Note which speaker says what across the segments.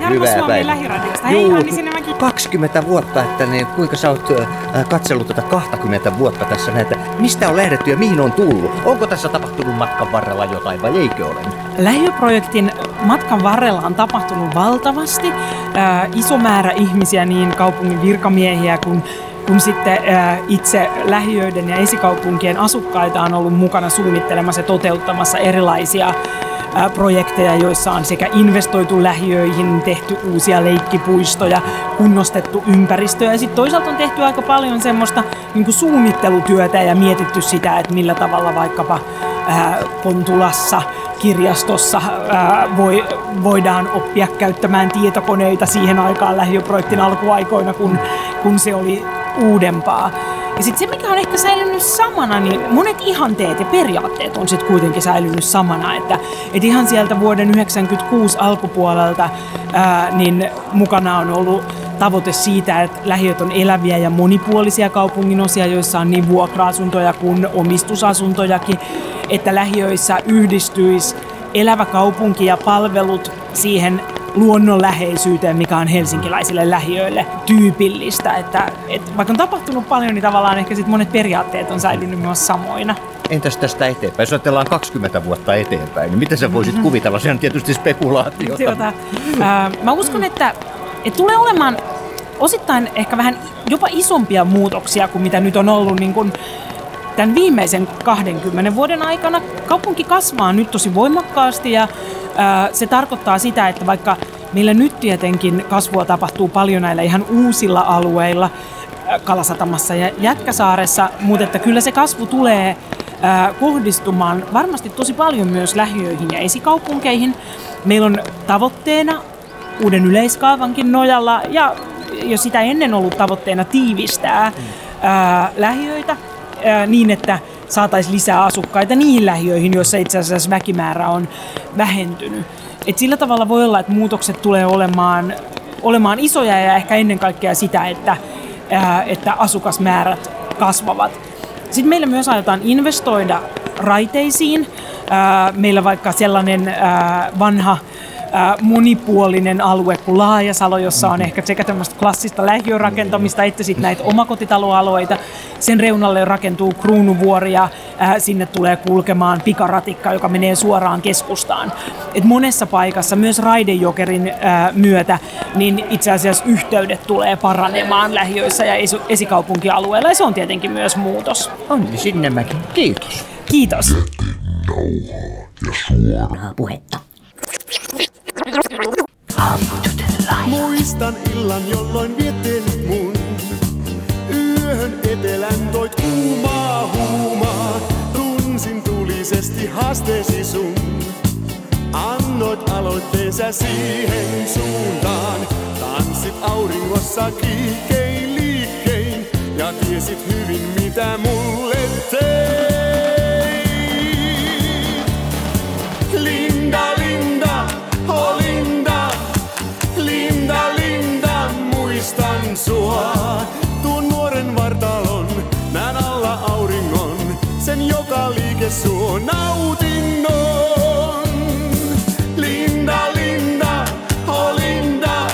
Speaker 1: Jarmo Suomi Lähiradiosta. Hei Anni Sinemäki.
Speaker 2: 20 vuotta, että niin, kuinka sä oot äh, katsellut tätä 20 vuotta tässä näitä. Mistä on lähdetty ja mihin on tullut? Onko tässä tapahtunut matkan varrella jotain vai eikö ole?
Speaker 1: Lähiöprojektin matkan varrella on tapahtunut valtavasti. Äh, iso määrä ihmisiä, niin kaupungin virkamiehiä kuin kun sitten itse lähiöiden ja esikaupunkien asukkaita on ollut mukana suunnittelemassa ja toteuttamassa erilaisia projekteja, joissa on sekä investoitu lähiöihin, tehty uusia leikkipuistoja, kunnostettu ympäristöä ja sitten toisaalta on tehty aika paljon semmoista niin suunnittelutyötä ja mietitty sitä, että millä tavalla vaikkapa Pontulassa kirjastossa voi, voidaan oppia käyttämään tietokoneita siihen aikaan lähiöprojektin alkuaikoina, kun, kun se oli uudempaa. Ja sitten se, mikä on ehkä säilynyt samana, niin monet ihanteet ja periaatteet on sitten kuitenkin säilynyt samana. Että, et ihan sieltä vuoden 1996 alkupuolelta ää, niin mukana on ollut tavoite siitä, että lähiöt on eläviä ja monipuolisia kaupunginosia, joissa on niin vuokra-asuntoja kuin omistusasuntojakin, että lähiöissä yhdistyisi elävä kaupunki ja palvelut siihen luonnonläheisyyteen, mikä on helsinkiläisille lähiöille tyypillistä. Että, että vaikka on tapahtunut paljon, niin tavallaan ehkä sit monet periaatteet on säilynyt myös samoina.
Speaker 2: Entäs tästä eteenpäin? Jos ajatellaan 20 vuotta eteenpäin, niin miten sä voisit mm-hmm. kuvitella? Se on tietysti spekulaatiota. Jota,
Speaker 1: ää, mä uskon, että, että tulee olemaan osittain ehkä vähän jopa isompia muutoksia kuin mitä nyt on ollut niin kuin tämän viimeisen 20 vuoden aikana. Kaupunki kasvaa nyt tosi voimakkaasti ja se tarkoittaa sitä, että vaikka meillä nyt tietenkin kasvua tapahtuu paljon näillä ihan uusilla alueilla, Kalasatamassa ja Jätkäsaaressa, mutta että kyllä se kasvu tulee kohdistumaan varmasti tosi paljon myös lähiöihin ja esikaupunkeihin. Meillä on tavoitteena uuden yleiskaavankin nojalla ja jo sitä ennen ollut tavoitteena tiivistää ää, lähiöitä niin, että saataisiin lisää asukkaita niihin lähiöihin, joissa itse asiassa väkimäärä on vähentynyt. Et sillä tavalla voi olla, että muutokset tulee olemaan, olemaan isoja ja ehkä ennen kaikkea sitä, että, ää, että asukasmäärät kasvavat. Sitten meillä myös aiotaan investoida raiteisiin. Ää, meillä vaikka sellainen ää, vanha monipuolinen alue kuin Laajasalo, jossa on ehkä sekä tämmöistä klassista lähiörakentamista että sitten näitä omakotitaloalueita. Sen reunalle rakentuu kruunuvuori ja sinne tulee kulkemaan pikaratikka, joka menee suoraan keskustaan. Et monessa paikassa, myös Raidejokerin myötä, niin itse asiassa yhteydet tulee paranemaan lähiöissä ja esikaupunkialueilla ja se on tietenkin myös muutos.
Speaker 2: Onni Sinnemäki, kiitos.
Speaker 1: Kiitos.
Speaker 3: Nauhaa ja suoraa
Speaker 4: puhetta.
Speaker 3: Muistan illan, jolloin viettelit mun. Yöhön etelän toit kuumaa huumaa. Tunsin tulisesti haasteesi sun. Annoit aloitteensä siihen suuntaan. Tanssit auringossa kiihkein liikkein. Ja tiesit hyvin mitä mulle teet. Suo nautinnon. Linda, Linda, oh Linda,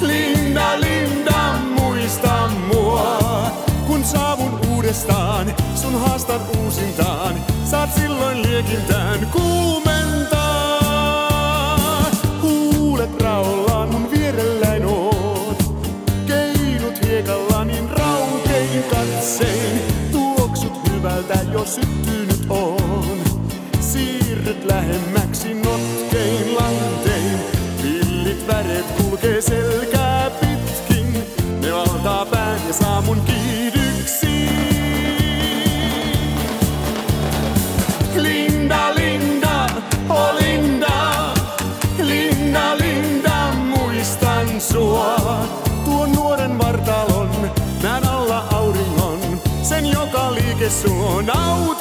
Speaker 3: Linda, Linda, muista mua. Kun saavun uudestaan, sun haastan uusintaan, saat silloin liekintään su on au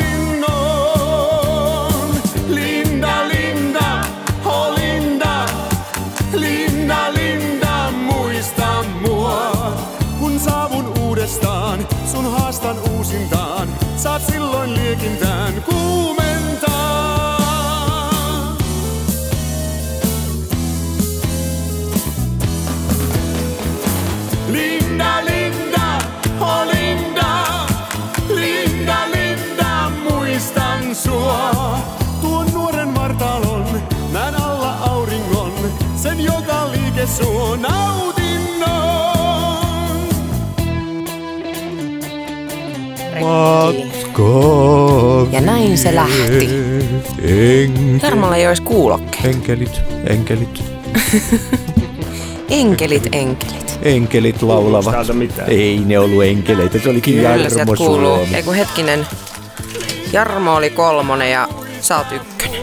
Speaker 3: Ja
Speaker 4: näin se lähti. Jarmolla ei olisi kuulokkeet.
Speaker 2: Enkelit, enkelit,
Speaker 4: Enkelit, enkelit.
Speaker 2: enkelit laulavat. Ei ne ollut enkeleitä, se olikin
Speaker 4: Kyllä sieltä
Speaker 2: Jarmo
Speaker 4: kuuluu.
Speaker 2: Suomi.
Speaker 4: Ei kun hetkinen. Jarmo oli kolmonen ja sä oot ykkönen.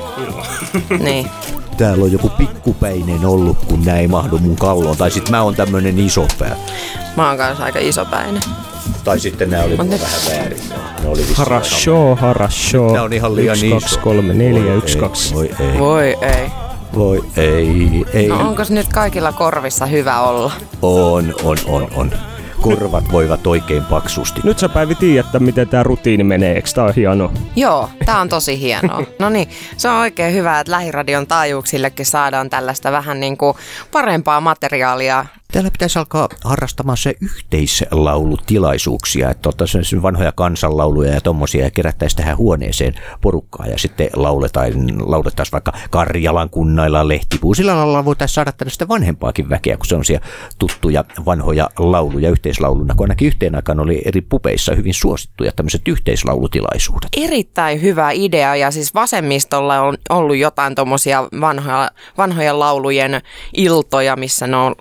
Speaker 4: niin.
Speaker 2: Täällä on joku pikkupäinen ollut, kun näin ei mahdu mun kalloon. Tai sit mä oon tämmönen isopää.
Speaker 4: Mä oon kanssa aika isopäinen.
Speaker 2: Tai sitten nää oli
Speaker 4: ne-
Speaker 2: vähän väärin. Ne oli
Speaker 5: Harasho, harasho.
Speaker 2: Nää on ihan liian
Speaker 5: 1,
Speaker 2: iso.
Speaker 5: 2, 3, 4,
Speaker 2: Voi
Speaker 5: 1,
Speaker 2: ei,
Speaker 5: 2.
Speaker 2: Voi ei,
Speaker 4: Voi ei.
Speaker 2: voi ei, ei.
Speaker 4: No onko nyt kaikilla korvissa hyvä olla?
Speaker 2: On, on, on, on. Korvat voivat oikein paksusti.
Speaker 5: Nyt sä Päivi tiedät, että miten tää rutiini menee, eikö tää on hieno?
Speaker 4: Joo, tää on tosi hienoa. No niin, se on oikein hyvä, että lähiradion taajuuksillekin saadaan tällaista vähän niin kuin parempaa materiaalia.
Speaker 2: Täällä pitäisi alkaa harrastamaan se yhteislaulutilaisuuksia, että ottaisiin vanhoja kansanlauluja ja tommosia ja kerättäisiin tähän huoneeseen porukkaa ja sitten lauletaan, laulettaisiin vaikka Karjalan kunnailla lehtipuu. Sillä lailla voitaisiin saada sitten vanhempaakin väkeä, kun se on tuttuja vanhoja lauluja yhteislauluna, kun ainakin yhteen aikaan oli eri pupeissa hyvin suosittuja tämmöiset yhteislaulutilaisuudet.
Speaker 4: Erittäin hyvä idea ja siis vasemmistolla on ollut jotain tommosia vanhoja, vanhoja laulujen iltoja, missä ne on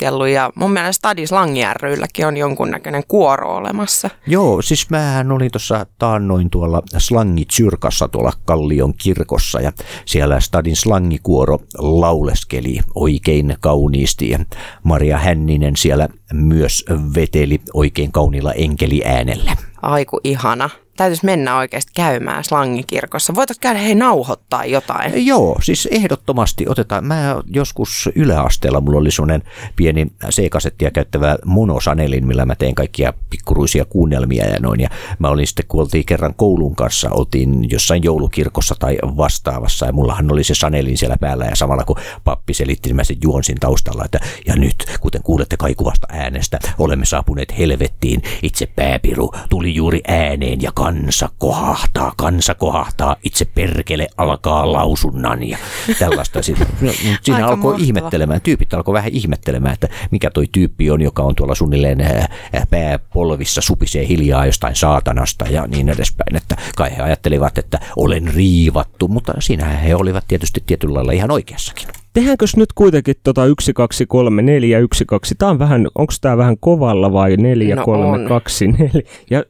Speaker 4: lauleskellut ja mun mielestä Stadis Langi rylläkin on jonkunnäköinen kuoro olemassa.
Speaker 2: Joo, siis mähän olin tuossa taannoin tuolla Slangitsyrkassa tuolla Kallion kirkossa ja siellä Stadin slangikuoro lauleskeli oikein kauniisti ja Maria Hänninen siellä myös veteli oikein kauniilla enkeliäänellä.
Speaker 4: Aiku ihana. Täytyisi mennä oikeasti käymään slangikirkossa. Voitais käydä hei nauhoittaa jotain.
Speaker 2: Joo, siis ehdottomasti otetaan. Mä joskus yläasteella mulla oli semmoinen pieni C-kasettia käyttävä monosanelin, millä mä tein kaikkia pikkuruisia kuunnelmia ja noin. Ja mä olin sitten, kun oltiin kerran koulun kanssa, oltiin jossain joulukirkossa tai vastaavassa ja mullahan oli se sanelin siellä päällä ja samalla kun pappi selitti, niin mä sen juonsin taustalla, että ja nyt, kuten kuulette kaikuvasta äänestä, olemme saapuneet helvettiin. Itse pääpiru tuli juuri ääneen ja kansa kohahtaa, kansa kohahtaa, itse perkele alkaa lausunnan ja tällaista. Sitten, no, mut siinä
Speaker 4: Aika
Speaker 2: alkoi
Speaker 4: mahtavaa.
Speaker 2: ihmettelemään, tyypit alkoi vähän ihmettelemään, että mikä toi tyyppi on, joka on tuolla suunnilleen äh, äh, pääpolvissa, supisee hiljaa jostain saatanasta ja niin edespäin. Että kai he ajattelivat, että olen riivattu, mutta siinähän he olivat tietysti tietyllä lailla ihan oikeassakin.
Speaker 5: Tehdäänkös nyt kuitenkin tota 1, 2, 3, 4, 1, 2? Tää on vähän, onko tää vähän kovalla vai 4,
Speaker 4: No
Speaker 5: 3,
Speaker 4: on.
Speaker 5: 2, 4? Ja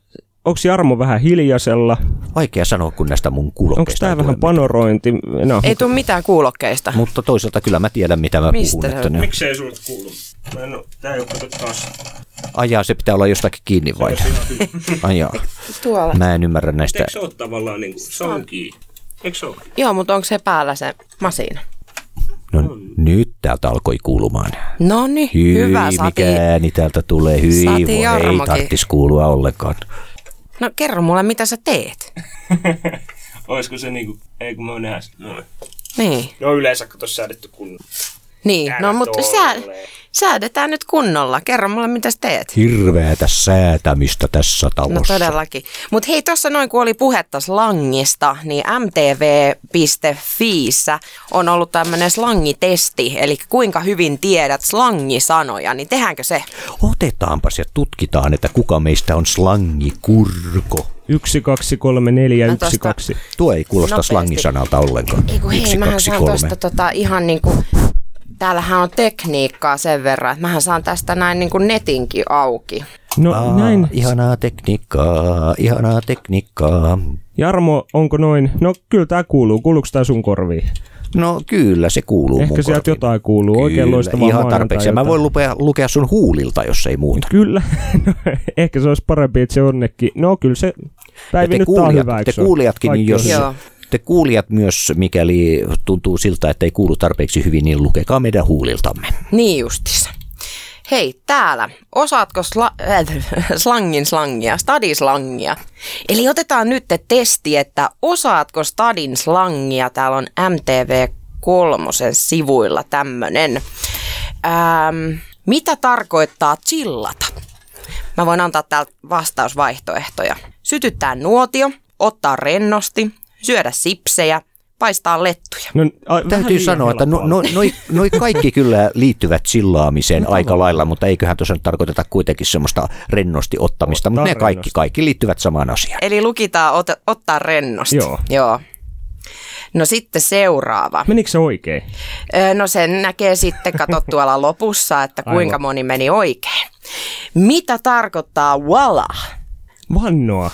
Speaker 5: onko Jarmo vähän hiljaisella?
Speaker 2: Vaikea sanoa, kun näistä mun
Speaker 5: Onko
Speaker 2: kuulokkeista
Speaker 5: tää
Speaker 2: ei
Speaker 5: vähän panorointi? No,
Speaker 4: Ei tule mitään kuulokkeista.
Speaker 2: Mutta toisaalta kyllä mä tiedän, mitä mä
Speaker 4: Mistä
Speaker 2: puhun. Että ne,
Speaker 5: Miksei sulta kuulu? Mä en oo, tää ei oo taas.
Speaker 2: ajaa, se pitää olla jostakin kiinni vai? Ajaa.
Speaker 4: Tuolla.
Speaker 2: Mä en ymmärrä näistä.
Speaker 5: Eikö se oo tavallaan niinku, se on kiinni? Eikö se oo?
Speaker 4: Joo, mutta onko se päällä se masina?
Speaker 2: No nyt täältä alkoi kuulumaan.
Speaker 4: No niin, hyvä Sati.
Speaker 2: mikä ääni täältä tulee. Hyi,
Speaker 4: Sati
Speaker 2: ei tarttis kuulua ollenkaan.
Speaker 4: No kerro mulle, mitä sä teet.
Speaker 5: Oisko se niinku, ei kun mä oon nähä noin.
Speaker 4: Niin,
Speaker 5: No yleensä kato säädetty kun
Speaker 4: niin. No mutta sä. Säädetään nyt kunnolla. Kerro mulle, mitä sä teet.
Speaker 2: Hirveätä säätämistä tässä
Speaker 4: No
Speaker 2: talossa.
Speaker 4: todellakin. Mutta hei, tuossa noin kun oli puhetta slangista, niin mtv.fiissä on ollut tämmöinen slangitesti, eli kuinka hyvin tiedät slangisanoja, niin tehdäänkö se?
Speaker 2: Otetaanpas ja tutkitaan, että kuka meistä on slangikurko.
Speaker 5: 1, 2, 3, 4,
Speaker 4: Mä
Speaker 5: 1,
Speaker 4: tosta-
Speaker 5: 2.
Speaker 2: Tuo ei kuulosta
Speaker 4: Nopeasti.
Speaker 2: slangisanalta ollenkaan.
Speaker 4: Ei kun hei,
Speaker 2: Yksi,
Speaker 4: mähän
Speaker 2: kaksi,
Speaker 4: saan
Speaker 2: kolme.
Speaker 4: tosta tota ihan niinku, täällähän on tekniikkaa sen verran, että mähän saan tästä näin niinku netinkin auki.
Speaker 5: No
Speaker 2: Aa,
Speaker 5: näin.
Speaker 2: Ihanaa tekniikkaa, ihanaa tekniikkaa.
Speaker 5: Jarmo, onko noin? No kyllä tää kuuluu. Kuuluuko tää sun korviin?
Speaker 2: No kyllä, se kuuluu
Speaker 5: Ehkä
Speaker 2: mun
Speaker 5: sieltä
Speaker 2: korviin.
Speaker 5: jotain kuuluu. Oikein
Speaker 2: Kyllä,
Speaker 5: loistavaa
Speaker 2: ihan tarpeeksi. Ja mä voin lukea, lukea sun huulilta, jos ei muuta.
Speaker 5: Kyllä. No, ehkä se olisi parempi, että se onnekin. No kyllä se Päivi
Speaker 2: te,
Speaker 5: nyt
Speaker 2: kuulijat,
Speaker 5: hyvä,
Speaker 2: te kuulijatkin, niin
Speaker 5: Kaikki
Speaker 2: jos. Te kuulijat myös, mikäli tuntuu siltä, että ei kuulu tarpeeksi hyvin, niin lukekaa meidän huuliltamme.
Speaker 4: Niin justissa. Hei, täällä. Osaatko sla- äh, slangin slangia, stadislangia? Eli otetaan nyt testi, että osaatko stadin slangia? Täällä on MTV kolmosen sivuilla tämmönen. Ähm, mitä tarkoittaa chillata? Mä voin antaa täältä vastausvaihtoehtoja. Sytyttää nuotio, ottaa rennosti, syödä sipsejä, paistaa lettuja.
Speaker 5: No, a,
Speaker 2: Täytyy sanoa, että no, no, noi, noi kaikki kyllä liittyvät sillaamiseen aika lailla, mutta eiköhän tuossa nyt tarkoiteta kuitenkin semmoista rennosti ottamista, mutta ne kaikki,
Speaker 5: rennosti.
Speaker 2: kaikki liittyvät samaan asiaan.
Speaker 4: Eli lukitaan ot, ottaa rennosti.
Speaker 5: Joo.
Speaker 4: Joo. No sitten seuraava.
Speaker 5: Menikö se oikein?
Speaker 4: No sen näkee sitten, kato tuolla lopussa, että kuinka
Speaker 5: Aivan.
Speaker 4: moni meni oikein. Mitä tarkoittaa wala?
Speaker 5: Vannoa.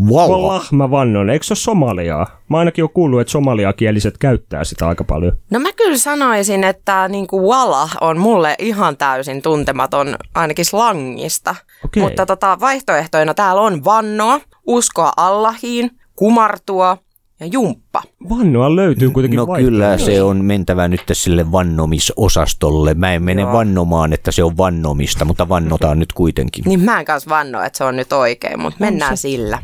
Speaker 2: Wow.
Speaker 5: Wallah mä vannon. Eikö se ole somaliaa? Mä ainakin oon kuullut, että somaliakieliset käyttää sitä aika paljon.
Speaker 4: No mä kyllä sanoisin, että niin kuin wala on mulle ihan täysin tuntematon ainakin slangista.
Speaker 5: Okei.
Speaker 4: Mutta tota, vaihtoehtoina täällä on vannoa, uskoa Allahiin, kumartua ja jumppa.
Speaker 5: Vannoa löytyy kuitenkin
Speaker 2: No kyllä se on mentävä nyt sille vannomisosastolle. Mä en mene
Speaker 4: Joo.
Speaker 2: vannomaan, että se on vannomista, mutta vannotaan nyt kuitenkin.
Speaker 4: Niin mä en kanssa vanno, että se on nyt oikein, mutta mennään sillä.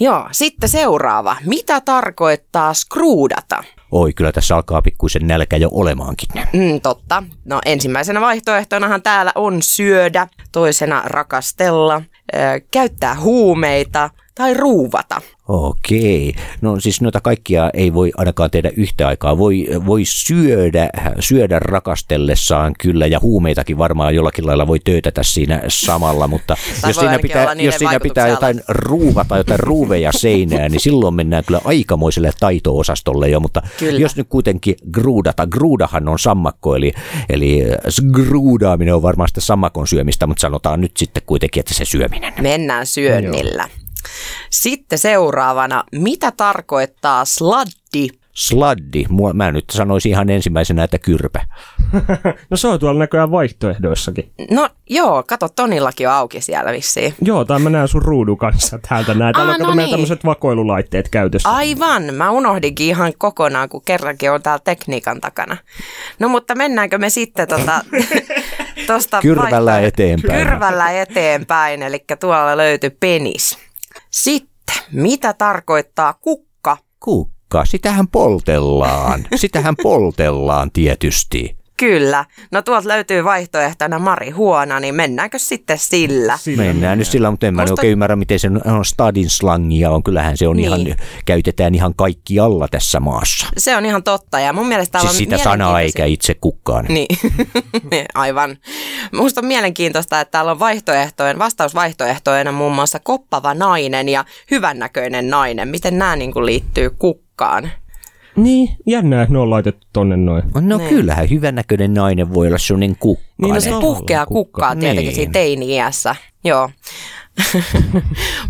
Speaker 4: Joo, sitten seuraava. Mitä tarkoittaa skruudata?
Speaker 2: Oi, kyllä tässä alkaa pikkuisen nälkä jo olemaankin.
Speaker 4: Mm, totta. No ensimmäisenä vaihtoehtonahan täällä on syödä, toisena rakastella, ö, käyttää huumeita tai ruuvata.
Speaker 2: Okei. No siis noita kaikkia ei voi ainakaan tehdä yhtä aikaa. Voi, voi syödä, syödä rakastellessaan kyllä ja huumeitakin varmaan jollakin lailla voi töötätä siinä samalla, mutta
Speaker 4: Tai
Speaker 2: jos siinä, pitää, jos siinä pitää jotain ruuvata, jotain ruuveja seinään, niin silloin mennään kyllä aikamoiselle taito-osastolle jo, mutta
Speaker 4: Kyllä.
Speaker 2: jos nyt kuitenkin gruudata, gruudahan on sammakko, eli, eli gruudaaminen on varmaan sitä sammakon syömistä, mutta sanotaan nyt sitten kuitenkin, että se syöminen.
Speaker 4: Mennään syönnillä. Sitten seuraavana, mitä tarkoittaa sladdi?
Speaker 2: Sladdi, Mua- mä nyt sanoisin ihan ensimmäisenä, että kyrpä.
Speaker 5: No se on tuolla näköjään vaihtoehdoissakin.
Speaker 4: No joo, kato Tonillakin on auki siellä vissiin.
Speaker 5: Joo, tai mä näen sun ruudun kanssa täältä näin. Täällä
Speaker 4: Aa,
Speaker 5: on
Speaker 4: no niin.
Speaker 5: tämmöiset vakoilulaitteet käytössä.
Speaker 4: Aivan, mä unohdinkin ihan kokonaan, kun kerrankin on täällä tekniikan takana. No mutta mennäänkö me sitten tota, tosta
Speaker 2: Kyrvällä
Speaker 4: vaihtoehto-
Speaker 2: eteenpäin.
Speaker 4: Kyrvällä eteenpäin, eli tuolla löytyy penis. Sitten, mitä tarkoittaa kukka?
Speaker 2: Kukka, sitähän poltellaan. Sitähän poltellaan tietysti.
Speaker 4: Kyllä. No tuolta löytyy vaihtoehtona Mari Huona, niin mennäänkö sitten sillä?
Speaker 5: Sillä
Speaker 2: Mennään nyt sillä, mutta en mä
Speaker 4: Musta-
Speaker 2: oikein ymmärrä, miten se on stadin slangia on. Kyllähän se on
Speaker 4: Niin.
Speaker 2: ihan, käytetään ihan kaikkialla tässä maassa.
Speaker 4: Se on ihan totta ja mun mielestä
Speaker 2: Siis
Speaker 4: on
Speaker 2: sitä sanaa eikä itse kukaan.
Speaker 4: Niin, aivan. Musta on mielenkiintoista, että täällä on vaihtoehtojen, vastausvaihtoehtoina muun muassa koppava nainen ja hyvännäköinen nainen. Miten nämä niin kuin liittyy kukkaan?
Speaker 5: Niin, jännää, että ne on laitettu tonne noin.
Speaker 2: No
Speaker 4: Niin.
Speaker 2: kyllähän hyvännäköinen nainen voi olla sellainen kukkainen.
Speaker 4: Niin no se
Speaker 5: Tavallaan
Speaker 4: puhkeaa
Speaker 5: kukka.
Speaker 4: kukkaa tietenkin
Speaker 2: Niin.
Speaker 4: siinä teini-iässä. Joo.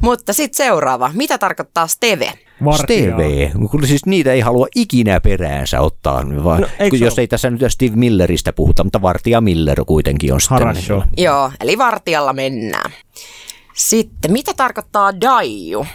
Speaker 4: Mutta sitten seuraava. Mitä tarkoittaa steve?
Speaker 5: Vartijaa.
Speaker 2: Steve, kun siis niitä ei halua ikinä peräänsä ottaa, vaan,
Speaker 5: No, eikö
Speaker 2: kun
Speaker 5: se
Speaker 2: jos
Speaker 5: ole?
Speaker 2: ei tässä nyt Steve Milleristä puhuta, mutta Vartija Miller kuitenkin on sitten.
Speaker 4: Joo, eli vartijalla mennään. Sitten, mitä tarkoittaa daiju?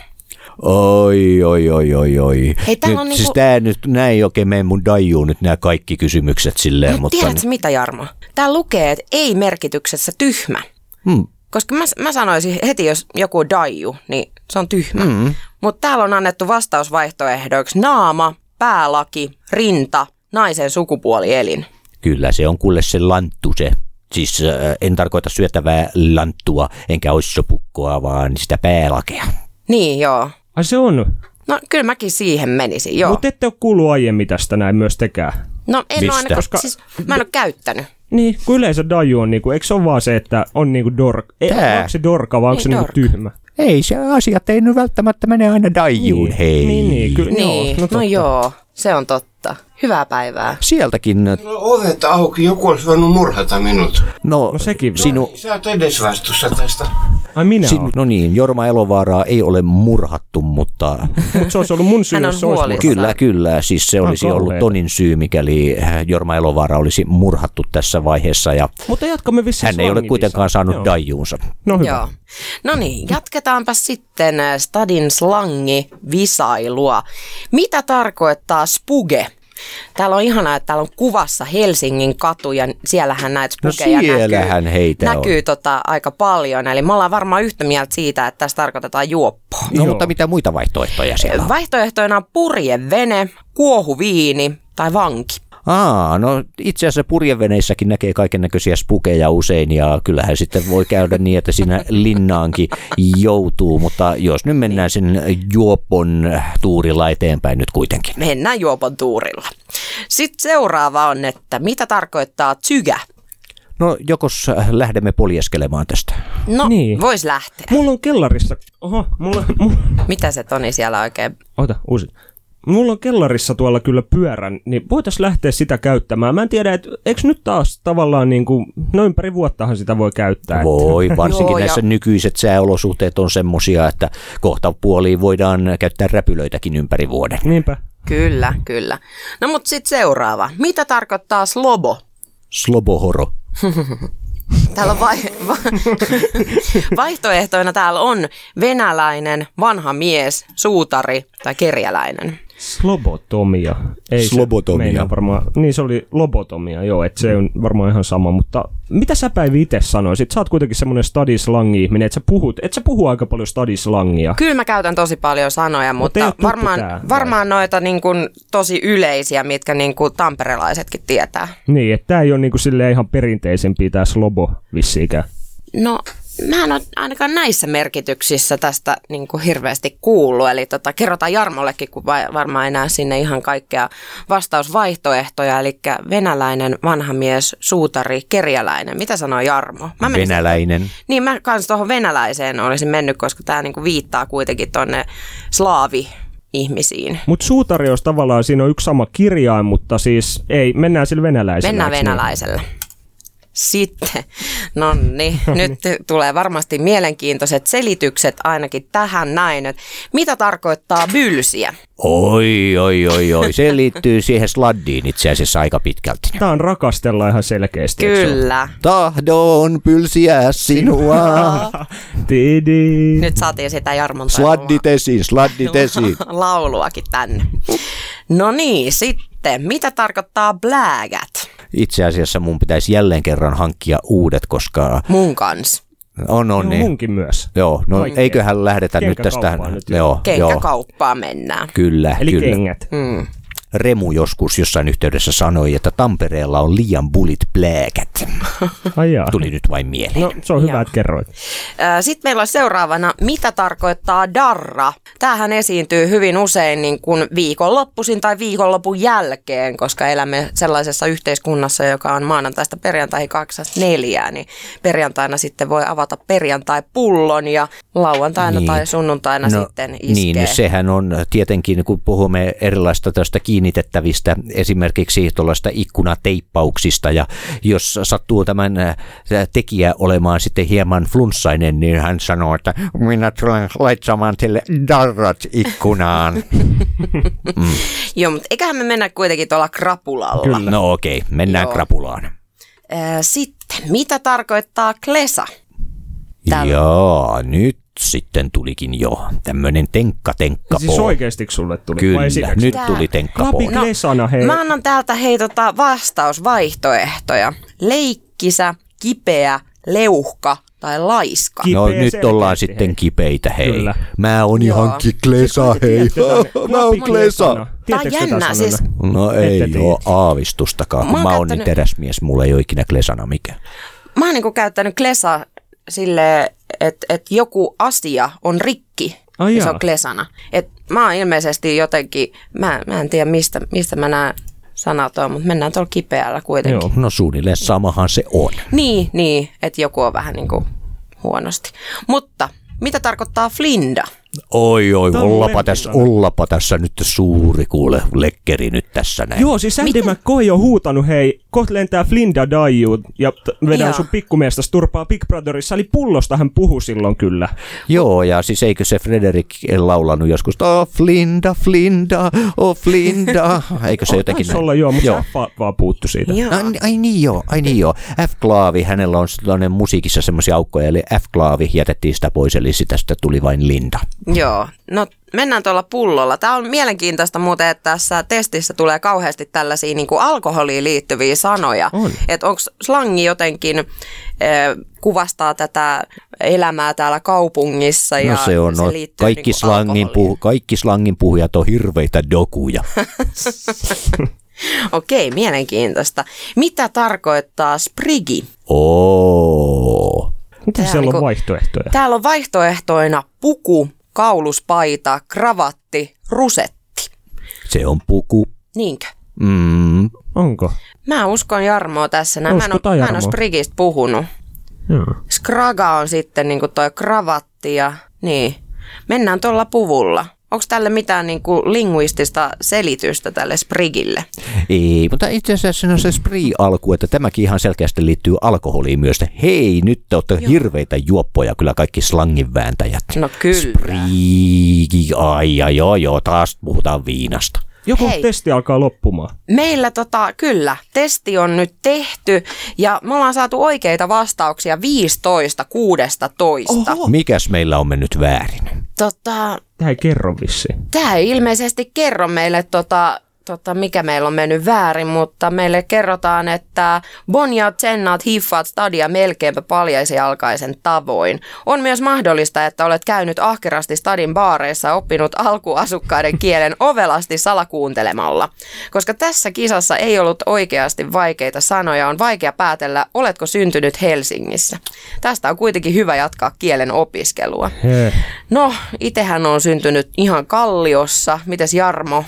Speaker 2: Oi, oi, oi, oi, oi.
Speaker 4: Hei,
Speaker 2: nyt,
Speaker 4: on
Speaker 2: siis
Speaker 4: niinku-
Speaker 2: tää nyt, nää ei oikein mene mun dajuun nyt nämä kaikki kysymykset silleen,
Speaker 4: Mutta
Speaker 2: mutta...
Speaker 4: tiedätkö mitä Jarmo? Tää lukee, että ei merkityksessä tyhmä.
Speaker 2: Hmm.
Speaker 4: Koska mä, mä sanoisin heti, jos joku daiju, niin se on tyhmä. Mm. Mutta täällä on annettu vastausvaihtoehdoiksi naama, päälaki, rinta, naisen sukupuolielin.
Speaker 2: Kyllä se on kuule se lanttu se. Siis äh, en tarkoita syötävää lanttua, enkä ossopukkoa, vaan sitä päälakea.
Speaker 4: Niin, joo.
Speaker 5: Ai se on.
Speaker 4: No kyllä mäkin siihen menisin, joo.
Speaker 5: Mutta ette ole kuullut aiemmin tästä näin myös tekään.
Speaker 4: no en
Speaker 2: Mistä?
Speaker 4: ole ainakaan,
Speaker 5: Koska-
Speaker 4: siis mä en ole käyttänyt.
Speaker 5: Niin, kun yleensä daju on niinku, eikö se ole vaan se, että on niinku dork... Ei,
Speaker 2: Tää.
Speaker 5: onko se dorka vai onko
Speaker 4: Niin,
Speaker 5: se niinku
Speaker 4: dork.
Speaker 5: tyhmä?
Speaker 2: Ei se asiat ei nyt välttämättä mene aina dajuun,
Speaker 5: niin,
Speaker 2: hei.
Speaker 5: Niin, niin, kyllä,
Speaker 4: Niin,
Speaker 5: joo,
Speaker 4: no,
Speaker 5: totta.
Speaker 4: no joo, se on totta. Hyvää päivää.
Speaker 2: Sieltäkin,
Speaker 6: Ovet auki, joku olisi voinut murhata minut.
Speaker 2: no,
Speaker 5: No sekin
Speaker 2: sinu,
Speaker 6: Sä oot edesvastuussa tästä.
Speaker 5: Ai minä oon.
Speaker 2: no niin, Jorma Elovaaraa ei ole murhattu, mutta
Speaker 5: Mut se olisi ollut mun syy,
Speaker 4: Hän on
Speaker 5: jos se olisi
Speaker 2: kyllä, kyllä, siis se olisi ollut. Tonin syy, mikäli Jorma Elovaara olisi murhattu tässä vaiheessa ja
Speaker 5: Mutta jatkamme vissiin
Speaker 2: hän ei ole kuitenkaan saanut
Speaker 5: Joo.
Speaker 2: dajuunsa.
Speaker 5: No hyvä.
Speaker 4: Joo. No niin, jatketaanpa sitten äh, Stadin slangi visailua. Mitä tarkoittaa spuge? Täällä on ihanaa, että täällä on kuvassa Helsingin katu ja siellähän näitä
Speaker 2: No
Speaker 4: spugeja
Speaker 2: siellähän
Speaker 4: näkyy,
Speaker 2: heitä on.
Speaker 4: näkyy tota aika paljon. Eli me ollaan varmaan yhtä mieltä siitä, että tässä tarkoitetaan juoppoa.
Speaker 2: No
Speaker 5: Joo.
Speaker 2: mutta mitä muita vaihtoehtoja siellä on?
Speaker 4: Vaihtoehtoina on purjevene, kuohuviini tai vanki.
Speaker 2: Aa, no itse asiassa purjeveneissäkin näkee kaiken näköisiä spukeja usein ja kyllähän sitten voi käydä niin, että siinä linnaankin joutuu, mutta jos nyt mennään sen juopon tuurilla eteenpäin nyt kuitenkin.
Speaker 4: Mennään juopon tuurilla. Sitten seuraava on, että mitä tarkoittaa tsygä?
Speaker 2: No jokos lähdemme poljeskelemaan tästä.
Speaker 4: No,
Speaker 5: Niin.
Speaker 4: niin. vois lähteä.
Speaker 5: Mulla on kellarissa, oho, mulla, mulla,
Speaker 4: Mitä se Toni siellä oikein?
Speaker 5: ota, uusi. Mulla on kellarissa tuolla kyllä pyörän, niin voitaisiin lähteä sitä käyttämään. Mä en tiedä, että eikö nyt taas tavallaan niin kuin, no ympäri vuottahan sitä voi käyttää. että-
Speaker 2: Voi, varsinkin
Speaker 4: Joo, ja-
Speaker 2: näissä nykyiset sääolosuhteet on semmosia, että kohta puoliin voidaan käyttää räpylöitäkin ympäri vuoden.
Speaker 5: Niinpä.
Speaker 4: Kyllä, kyllä. No mutta sitten seuraava. Mitä tarkoittaa slobo?
Speaker 2: Slobohoro.
Speaker 4: Täällä on vai- va- vaihtoehtoina täällä on venäläinen, vanha mies, suutari tai kerjäläinen.
Speaker 5: Slobotomia. Ei se
Speaker 2: Slobotomia.
Speaker 5: meinaa varmaan, niin se oli lobotomia, joo, että se on varmaan ihan sama, mutta mitä sä Päivi itse sanoisit? Sä oot kuitenkin semmoinen stadislangi-ihminen, että sä puhut, et sä puhu aika paljon stadislangia.
Speaker 4: Kyllä mä käytän tosi paljon sanoja, mutta varmaan,
Speaker 5: tää, vai?
Speaker 4: varmaan noita niin kuin tosi yleisiä, mitkä niin kuin tamperelaisetkin tietää.
Speaker 5: Niin, että tää ei ole niinku silleen ihan perinteisempi tää slobo vissiikään.
Speaker 4: No, mä en ole ainakaan näissä merkityksissä tästä niin kuin hirveästi kuullut. Eli tota, kerrotaan Jarmollekin, kun va- varmaan enää sinne ihan kaikkea vastausvaihtoehtoja. Eli venäläinen, vanha mies, suutari, kerjäläinen. Mitä sanoo Jarmo? Mä
Speaker 2: Venäläinen.
Speaker 4: Niin mä kans tuohon venäläiseen olisin mennyt, koska tämä niinku viittaa kuitenkin tonne slaavi ihmisiin.
Speaker 5: Mutta suutari olisi tavallaan, siinä on yksi sama kirjain, mutta siis ei, mennään sillä venäläisellä.
Speaker 4: Mennään
Speaker 5: eiks niin?
Speaker 4: Sitten, no niin, nyt tulee varmasti mielenkiintoiset selitykset ainakin tähän näin, että mitä tarkoittaa bylsiä?
Speaker 2: Oi, oi, oi, oi. Se liittyy siihen sladdiin itse asiassa aika pitkälti.
Speaker 5: Tää on rakastella ihan selkeästi.
Speaker 4: Kyllä.
Speaker 2: Tahdon pylsiä sinua.
Speaker 5: Tidi.
Speaker 4: Nyt saatiin sitä Jarmon
Speaker 2: Sladdit esiin, sladdit esiin.
Speaker 4: lauluakin tänne. No niin, sitten, mitä tarkoittaa blägät
Speaker 2: Itse asiassa mun pitäisi jälleen kerran hankkia uudet, koska
Speaker 4: mun kanssa?
Speaker 2: on, on
Speaker 5: No,
Speaker 2: niin.
Speaker 5: munkin myös.
Speaker 2: Joo, no
Speaker 5: Oikein.
Speaker 2: eiköhän lähdetä nyt tästä.
Speaker 5: Nyt, joo.
Speaker 2: Joo, joo.
Speaker 4: Mennään.
Speaker 2: Kyllä,
Speaker 5: Eli
Speaker 2: kyllä.
Speaker 5: kengät.
Speaker 4: Mm.
Speaker 2: Remu joskus jossain yhteydessä sanoi, että Tampereella on liian bulit plääkät.
Speaker 5: Ai jaa.
Speaker 2: Tuli nyt vain mieleen.
Speaker 5: No se on hyvä,
Speaker 4: Joo.
Speaker 5: että kerroit.
Speaker 4: Sitten meillä on seuraavana, mitä tarkoittaa darra. Tämähän esiintyy hyvin usein niin kuin viikonloppuisin tai viikonlopun jälkeen, koska elämme sellaisessa yhteiskunnassa, joka on maanantaista perjantaihin 8.4, niin perjantaina sitten voi avata perjantai-pullon ja lauantaina
Speaker 2: Niin.
Speaker 4: tai sunnuntaina sitten iskee.
Speaker 2: Niin, no sehän on tietenkin, kun puhumme erilaista tästä kiinnitettävistä, esimerkiksi tuollaista ikkunateippauksista, ja jos sattuu tämän äh, tekijä olemaan sitten hieman flunssainen, niin hän sanoo, että minä tulen laittamaan teille darrat ikkunaan.
Speaker 4: Joo, mutta eiköhän me mennä kuitenkin tuolla krapulalla.
Speaker 5: Kyllä.
Speaker 2: No okei, mennään
Speaker 4: Joo.
Speaker 2: krapulaan.
Speaker 4: Ää, Sitten, mitä tarkoittaa klesa? Täällä-
Speaker 2: Joo, nyt sitten tulikin jo tämmöinen tenkka-tenkka
Speaker 5: Siis oikeesti sulle tuli?
Speaker 2: Kyllä,
Speaker 5: vai
Speaker 2: nyt
Speaker 4: Tää-
Speaker 2: tuli tenkka
Speaker 4: No,
Speaker 5: hei.
Speaker 4: Mä annan täältä hei tota vastausvaihtoehtoja. Leikkisä, kipeä, leuhka tai laiska.
Speaker 5: Ki-
Speaker 2: No
Speaker 5: Kipeä
Speaker 2: nyt ollaan sitten
Speaker 5: hei.
Speaker 2: kipeitä, hei.
Speaker 5: Kyllä.
Speaker 2: Mä oon
Speaker 4: Joo.
Speaker 2: ihan klesa, hei. Mä oon klesa.
Speaker 4: Tää on jännä, siis
Speaker 2: No
Speaker 5: Ette
Speaker 2: ei
Speaker 5: tiedä.
Speaker 2: oo aavistustakaan, kun
Speaker 4: Mä oon
Speaker 2: niin teräsmies, mulla ei ole ikinä klesana mikään.
Speaker 4: mä oon niinku käyttänyt klesa sille, että et joku asia on rikki.
Speaker 5: Ai
Speaker 4: ja se on klesana. Et mä oon ilmeisesti jotenkin, mä, mä en tiedä mistä, mistä mä nämä sanat on, mutta mennään tuolla kipeällä kuitenkin.
Speaker 5: Joo.
Speaker 2: No suunnilleen samahan se on.
Speaker 4: Niin, niin, että joku on vähän niin kuin huonosti. Mutta mitä tarkoittaa flinda?
Speaker 2: Oi oi, ollapa tässä, ollapa tässä nyt suuri kuule lekkeri nyt tässä näin.
Speaker 5: Joo, siis Andy
Speaker 4: Miten?
Speaker 5: McCoy on huutanut, hei, kohta lentää Flinda Daiju ja vedän
Speaker 4: Joo.
Speaker 5: sun pikkumeestä turpaa Big Brotherissa, eli pullosta hän puhui silloin kyllä.
Speaker 2: Joo, ja siis eikö se Frederik laulanut joskus, oh Flinda, Flinda, oh Flinda, eikö se jotenkin
Speaker 5: Taisi olla joo, mutta
Speaker 2: Joo.
Speaker 5: F vaan puuttu siitä.
Speaker 4: Joo.
Speaker 2: Ai, ai niin joo, ai niin joo. F-klaavi, hänellä on sellainen musiikissa semmoisia aukkoja, eli F-klaavi jätettiin sitä pois, eli sitä, sitä tuli vain Linda.
Speaker 4: Joo, no mennään tuolla pullolla. Tämä on mielenkiintoista muuten, että tässä testissä tulee kauheasti tällaisia niin kuin alkoholiin liittyviä sanoja.
Speaker 5: On.
Speaker 4: Että onko slangi jotenkin, äh, kuvastaa tätä elämää täällä kaupungissa ja
Speaker 2: No se on, no,
Speaker 4: liittyy
Speaker 2: kaikki,
Speaker 4: niinku
Speaker 2: slangin puhu, kaikki slangin puhujat on hirveitä dokuja.
Speaker 4: Okei, mielenkiintoista. Mitä tarkoittaa sprigi?
Speaker 2: Oo.
Speaker 5: Mitä siellä on
Speaker 4: niinku-
Speaker 5: vaihtoehtoja?
Speaker 4: Täällä on vaihtoehtoina puku, kauluspaita, kravatti, rusetti.
Speaker 2: Se on puku.
Speaker 4: Niinkö?
Speaker 2: Mm,
Speaker 5: Onko?
Speaker 4: Mä uskon Jarmoa tässä. Näin. Mä en, ole, mä en ole sprigistä puhunut.
Speaker 5: Joo.
Speaker 4: Skraga on sitten niin toi kravatti ja niin. Mennään tuolla puvulla. Onko tälle mitään niin kuin linguistista selitystä tälle sprigille?
Speaker 2: ei, mutta itse asiassa se on se spree-alku, että tämäkin ihan selkeästi liittyy alkoholiin myös. Hei, nyt te olette hirveitä juoppoja, kyllä kaikki slangin vääntäjät.
Speaker 4: No kyllä.
Speaker 2: Spree, ai, ai, joo, joo, taas puhutaan viinasta.
Speaker 5: Joku
Speaker 4: Hei.
Speaker 5: testi alkaa loppumaan.
Speaker 4: Meillä tota, kyllä, testi on nyt tehty ja me ollaan saatu oikeita vastauksia 15 16.
Speaker 2: Mikäs meillä on mennyt väärin?
Speaker 4: Tota,
Speaker 5: Tämä ei kerro vissiin.
Speaker 4: Tämä ei ilmeisesti kerro meille, tota, tota, mikä meillä on mennyt väärin, mutta meille kerrotaan, että bonjat, tsennat, hiffaat stadia melkeinpä paljaisijalkaisen tavoin. On myös mahdollista, että olet käynyt ahkerasti stadin baareissa oppinut alkuasukkaiden kielen ovelasti salakuuntelemalla. Koska tässä kisassa ei ollut oikeasti vaikeita sanoja, on vaikea päätellä, oletko syntynyt Helsingissä. Tästä on kuitenkin hyvä jatkaa kielen opiskelua. No, itehän on syntynyt ihan Kalliossa. Mites Jarmo?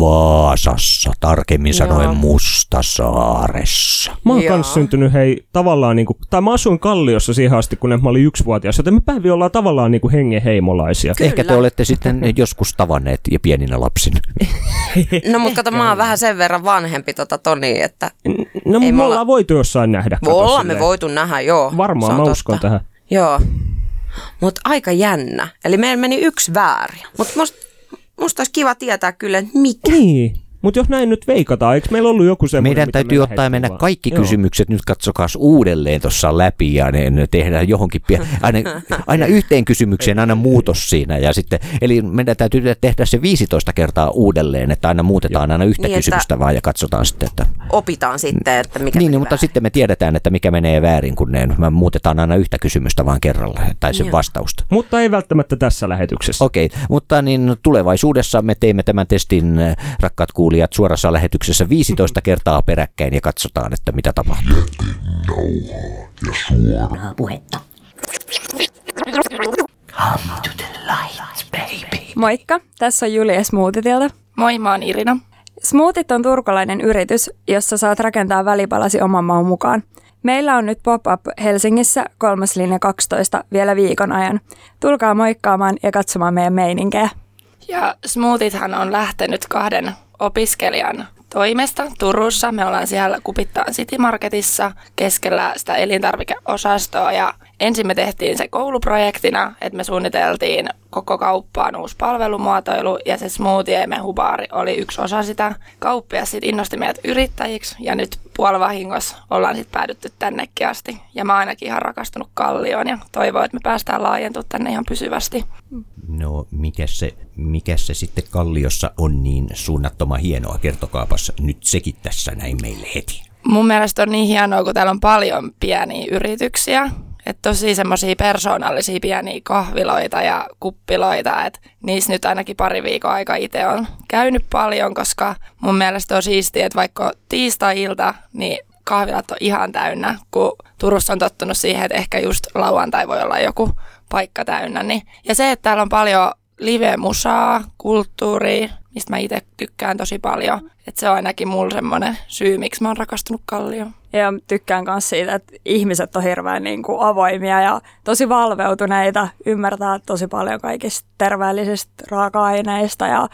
Speaker 2: Vaasassa, tarkemmin
Speaker 4: Joo.
Speaker 2: sanoen Mustasaaressa.
Speaker 5: Mä oon
Speaker 4: Joo.
Speaker 5: kans syntynyt hei tavallaan niinku, tai mä asuin Kalliossa siihen asti, kun mä olin yksivuotias, joten me Päivi ollaan tavallaan niinku hengenheimolaisia.
Speaker 4: Kyllä.
Speaker 2: Ehkä te olette sitten joskus tavanneet ja pieninä lapsina.
Speaker 4: No, mutta kato, mä oon vähän sen verran vanhempi tota Toni, että
Speaker 5: No
Speaker 4: Ei
Speaker 5: me
Speaker 4: me
Speaker 5: ollaan
Speaker 4: olla-
Speaker 5: voitu jossain nähdä. kato
Speaker 4: ollaan me
Speaker 5: silleen.
Speaker 4: voitu nähdä, joo.
Speaker 5: Varmaan, mä
Speaker 4: totta.
Speaker 5: uskon tähän.
Speaker 4: Joo. Mutta aika jännä. Eli meillä meni yksi väärin. Mutta musta, musta olisi kiva tietää kyllä, että mikä.
Speaker 5: Niin. Mutta jos näin nyt veikataan, eikö meillä ollut joku semmoinen,
Speaker 2: Meidän
Speaker 5: mitä
Speaker 2: täytyy
Speaker 5: me
Speaker 2: ottaa mennä
Speaker 5: vaan?
Speaker 2: kaikki
Speaker 5: Joo.
Speaker 2: kysymykset nyt katsokaa uudelleen tuossa läpi ja ne, ne tehdään johonkin, pie- aina, aina yhteen kysymykseen aina muutos siinä ja sitten, eli meidän täytyy tehdä se 15 kertaa uudelleen, että aina muutetaan aina yhtä
Speaker 4: Niin,
Speaker 2: kysymystä vaan ja katsotaan sitten, että
Speaker 4: Opitaan sitten, että mikä
Speaker 2: niin, niin, mutta
Speaker 4: väärin.
Speaker 2: sitten me tiedetään, että mikä menee väärin, kun ne, me muutetaan aina yhtä kysymystä vaan kerralla tai sen
Speaker 4: Joo.
Speaker 2: vastausta.
Speaker 5: Mutta ei välttämättä tässä lähetyksessä.
Speaker 2: Okei, mutta niin tulevaisuudessa me teemme tämän testin, äh, rakkaat kuulijat, suorassa lähetyksessä 15 kertaa peräkkäin ja katsotaan, että mitä tapahtuu.
Speaker 7: puhetta.
Speaker 8: Moikka, tässä on Julia Smoothietilta.
Speaker 9: Moi, mä oon Irina.
Speaker 8: Smoothit on turkulainen yritys, jossa saat rakentaa välipalasi oman maun mukaan. Meillä on nyt pop-up Helsingissä kolmas linja 12 vielä viikon ajan. Tulkaa moikkaamaan ja katsomaan meidän meininkejä.
Speaker 9: Ja Smoothithan on lähtenyt kahden opiskelijan toimesta Turussa. Me ollaan siellä Kupittaan City Marketissa keskellä sitä elintarvikeosastoa ja ensin me tehtiin se kouluprojektina, että me suunniteltiin koko kauppaan uusi palvelumuotoilu ja se smoothie ja mehubaari oli yksi osa sitä. Kauppias sitten innosti meidät yrittäjiksi ja nyt puolivahingossa ollaan sitten päädytty tännekin asti. Ja mä oon ainakin ihan rakastunut Kallioon ja toivon, että me päästään laajentumaan tänne ihan pysyvästi.
Speaker 2: No, mikä se, mikä se sitten Kalliossa on niin suunnattoman hienoa? Kertokaapas nyt sekin tässä näin meille heti.
Speaker 9: Mun mielestä on niin hienoa, kun täällä on paljon pieniä yrityksiä. Että tosi semmoisia persoonallisia pieniä kahviloita ja kuppiloita, että niissä nyt ainakin pari viikon aika itse on käynyt paljon, koska mun mielestä on siistiä, että vaikka tiistai-ilta, niin kahvilat on ihan täynnä, kun Turussa on tottunut siihen, että ehkä just lauantai voi olla joku paikka täynnä. Niin. Ja se, että täällä on paljon live-musaa, kulttuuria, mistä mä itse tykkään tosi paljon. Että se on ainakin mulla semmoinen syy, miksi mä oon rakastunut Kallioon.
Speaker 8: Ja tykkään myös siitä, että ihmiset on hirveän niin kuin avoimia ja tosi valveutuneita, ymmärtää tosi paljon kaikista terveellisistä raaka-aineista ja ö,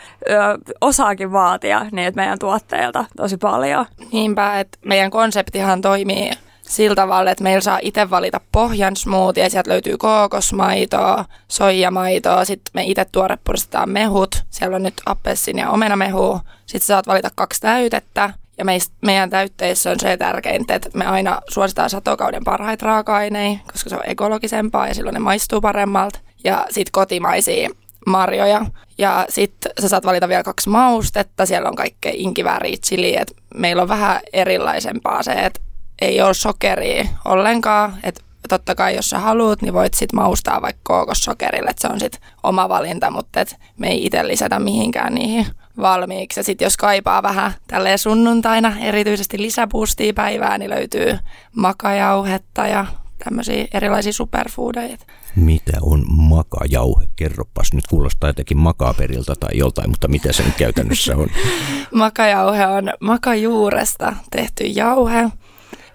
Speaker 8: osaakin vaatia niitä meidän tuotteilta tosi paljon.
Speaker 9: Niinpä, että meidän konseptihan toimii sillä tavalla, että meillä saa itse valita pohjan smoothie, sieltä löytyy kookosmaitoa, soijamaitoa, sitten me itse tuorepuristetaan mehut, siellä on nyt appelsin ja omenamehu, sitten saat valita kaksi täytettä, ja meist, meidän täytteissä on se tärkeintä, että me aina suositaan satokauden parhaita raaka-aineita, koska se on ekologisempaa ja silloin ne maistuu paremmalta, ja sitten kotimaisia marjoja. Ja sitten sä saat valita vielä kaksi maustetta, siellä on kaikkea inkivääriä, chiliä, meillä on vähän erilaisempaa se, että ei ole sokeria ollenkaan, että totta kai jos sä haluat, niin voit sit maustaa vaikka kookossokerille, että se on sit oma valinta, mutta et me ei itse lisätä mihinkään niihin valmiiksi. Ja sitten jos kaipaa vähän tälleen sunnuntaina erityisesti lisäboostia päivää, niin löytyy makajauhetta ja tämmöisiä erilaisia superfoodeja.
Speaker 2: Mitä on makajauhe? Kerropas. Nyt kuulostaa jotenkin makaperilta tai joltain, mutta mitä se nyt käytännössä on?
Speaker 9: Makajauhe on makajuuresta tehty jauhe.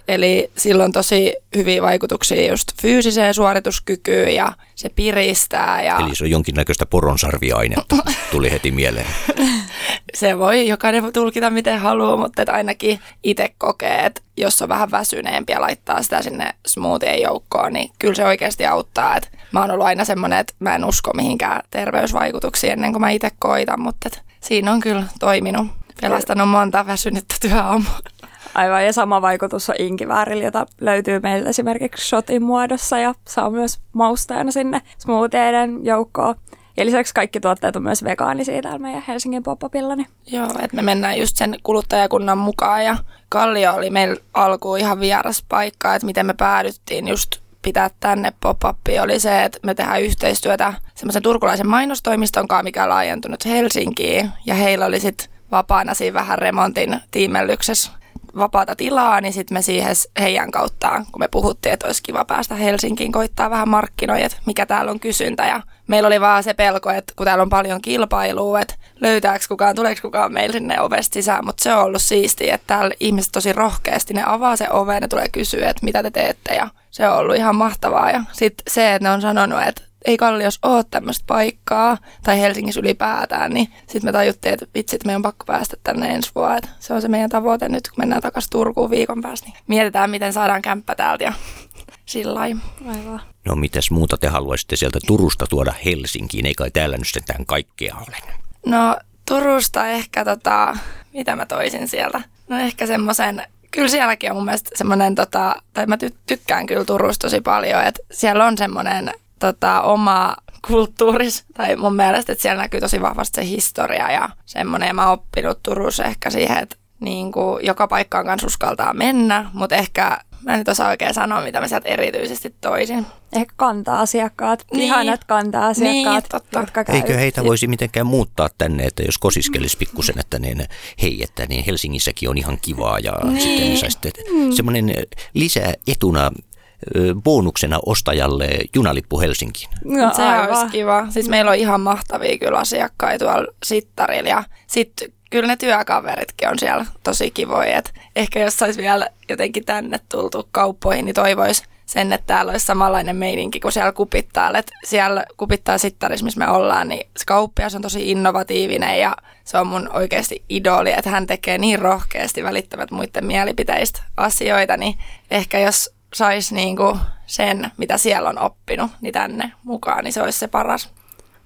Speaker 9: Eli sillä on tosi hyviä vaikutuksia just fyysiseen suorituskykyyn ja se piristää. Ja
Speaker 2: Eli se on jonkinnäköistä poronsarviainetta, tuli heti mieleen.
Speaker 9: se voi jokainen voi tulkita miten haluaa, mutta et ainakin itse kokee, että jos on vähän väsyneempi ja laittaa sitä sinne smoothien joukkoon, niin kyllä se oikeasti auttaa. Et mä oon ollut aina semmoinen, että mä en usko mihinkään terveysvaikutuksiin ennen kuin mä itse koitan, mutta et siinä on kyllä toiminut. Pelastanut monta väsynyttä työaamua.
Speaker 8: Aivan, ja sama vaikutus on inkiväärillä, jota löytyy meiltä esimerkiksi shotin muodossa ja saa myös mausteena sinne smoothieiden joukkoon. Ja lisäksi kaikki tuotteet on myös vegaanisia täällä meidän Helsingin pop-upilla. Niin
Speaker 9: Joo, että me mennään just sen kuluttajakunnan mukaan ja Kallio oli meillä alkuun ihan vieras paikka, että miten me päädyttiin just pitää tänne pop oli se, että me tehdään yhteistyötä semmoisen turkulaisen mainostoimiston kanssa, mikä on laajentunut Helsinkiin ja heillä oli sitten vapaana siinä vähän remontin tiimellyksessä vapaata tilaa, niin sitten me siihen heidän kauttaan, kun me puhuttiin, että olisi kiva päästä Helsinkiin koittaa vähän markkinoja, että mikä täällä on kysyntä. Ja meillä oli vaan se pelko, että kun täällä on paljon kilpailua, että löytääkö kukaan, tuleeko kukaan meillä sinne ovesta sisään, mutta se on ollut siistiä, että täällä ihmiset tosi rohkeasti, ne avaa se oven ja tulee kysyä, että mitä te teette ja se on ollut ihan mahtavaa. Ja sitten se, että ne on sanonut, että ei Kallios ole tämmöistä paikkaa, tai Helsingissä ylipäätään, niin sitten me tajuttiin, että vitsi, että meidän on pakko päästä tänne ensi vuonna. Se on se meidän tavoite nyt, kun mennään takaisin Turkuun viikon päästä, niin mietitään, miten saadaan kämppä täältä ja sillä
Speaker 8: Aivan.
Speaker 2: No mitäs muuta te haluaisitte sieltä Turusta tuoda Helsinkiin? Ei kai täällä nyt sentään kaikkea ole.
Speaker 9: No Turusta ehkä tota, mitä mä toisin sieltä? No ehkä semmoisen Kyllä sielläkin on mun mielestä semmoinen, tota, tai mä ty- tykkään kyllä Turusta tosi paljon, että siellä on semmoinen tota, oma kulttuuris, tai mun mielestä, että siellä näkyy tosi vahvasti se historia ja semmoinen, ja mä oon oppinut Turussa ehkä siihen, että niin kuin joka paikkaan kanssa uskaltaa mennä, mutta ehkä mä en nyt osaa oikein sanoa, mitä mä sieltä erityisesti toisin.
Speaker 8: Ehkä kanta-asiakkaat,
Speaker 9: Niin.
Speaker 8: ihanat kanta-asiakkaat,
Speaker 9: Niin, totta.
Speaker 8: jotka käy.
Speaker 2: Eikö heitä voisi mitenkään muuttaa tänne, että jos kosiskelisi pikkusen, että niin, hei, että niin Helsingissäkin on ihan kivaa ja niin. sitten niin saisitte semmoinen lisäetuna ö, bonuksena ostajalle junalippu Helsinkiin.
Speaker 8: No,
Speaker 9: se olisi kiva. Siis meillä on ihan mahtavia kyllä asiakkaita tuolla Sittarilla ja sitten kyllä ne työkaveritkin on siellä tosi kivoja. Et ehkä jos saisi vielä jotenkin tänne tultu kauppoihin, niin toivoisi sen, että täällä olisi samanlainen meininki kuin siellä kupittaa. Et siellä kupittaa Sittarissa, missä me ollaan, niin se kauppias on tosi innovatiivinen ja se on mun oikeasti idoli, että hän tekee niin rohkeasti välittämät muiden mielipiteistä asioita, niin ehkä jos saisi niinku sen, mitä siellä on oppinut, niin tänne mukaan, niin se olisi se paras.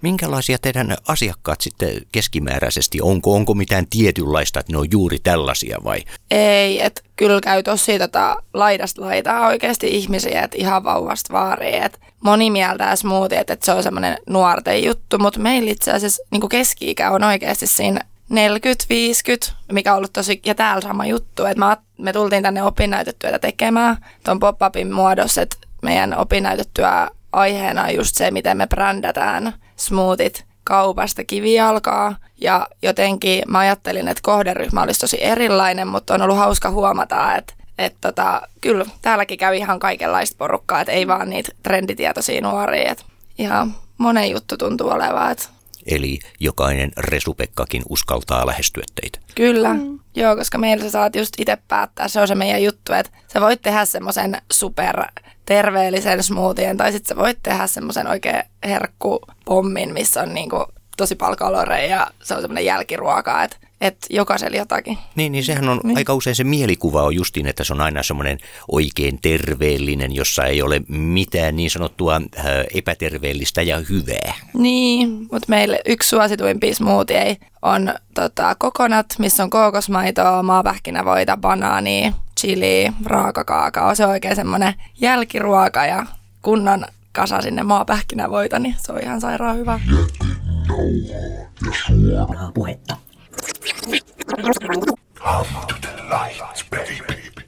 Speaker 2: Minkälaisia teidän asiakkaat sitten keskimääräisesti? Onko, onko mitään tietynlaista, että ne on juuri tällaisia vai?
Speaker 9: Ei, että kyllä käy tosi tota, laidasta laitaa oikeasti ihmisiä, että ihan vauvasta vaariin. Et moni mieltää smoothie, että se on semmoinen nuorten juttu, mutta meillä itse asiassa niin keski-ikä on oikeasti siinä 40-50, mikä on ollut tosi, ja täällä sama juttu, että mä, me tultiin tänne opinnäytetyötä tekemään tuon pop-upin muodossa, että meidän opinnäytetyö aiheena on just se, miten me brändätään smoothit kaupasta kivijalkaa. Ja jotenkin mä ajattelin, että kohderyhmä olisi tosi erilainen, mutta on ollut hauska huomata, että että tota, kyllä täälläkin käy ihan kaikenlaista porukkaa, että ei vaan niitä trenditietoisia nuoria. Että ihan monen juttu tuntuu olevan, että
Speaker 2: Eli jokainen resupekkakin uskaltaa lähestyä teitä.
Speaker 9: Kyllä, mm. joo, koska meillä sä saat just itse päättää, se on se meidän juttu, että sä voit tehdä semmoisen super terveellisen smoothien tai sitten sä voit tehdä semmoisen oikein herkkupommin, missä on niinku tosi paljon kaloreja ja se on semmoinen jälkiruoka, että et jokaisella jotakin.
Speaker 2: Niin, niin sehän on niin. aika usein se mielikuva on justiin, että se on aina semmoinen oikein terveellinen, jossa ei ole mitään niin sanottua äh, epäterveellistä ja hyvää.
Speaker 9: Niin, mutta meille yksi suosituimpia smoothie on tota, kokonat, missä on kookosmaitoa, maapähkinävoita, banaania, chili, raakakaakao. Se on oikein semmoinen jälkiruoka ja kunnon kasa sinne maapähkinävoita, niin se on ihan sairaan hyvä.
Speaker 7: Puhetta.
Speaker 3: Up to the lights, baby.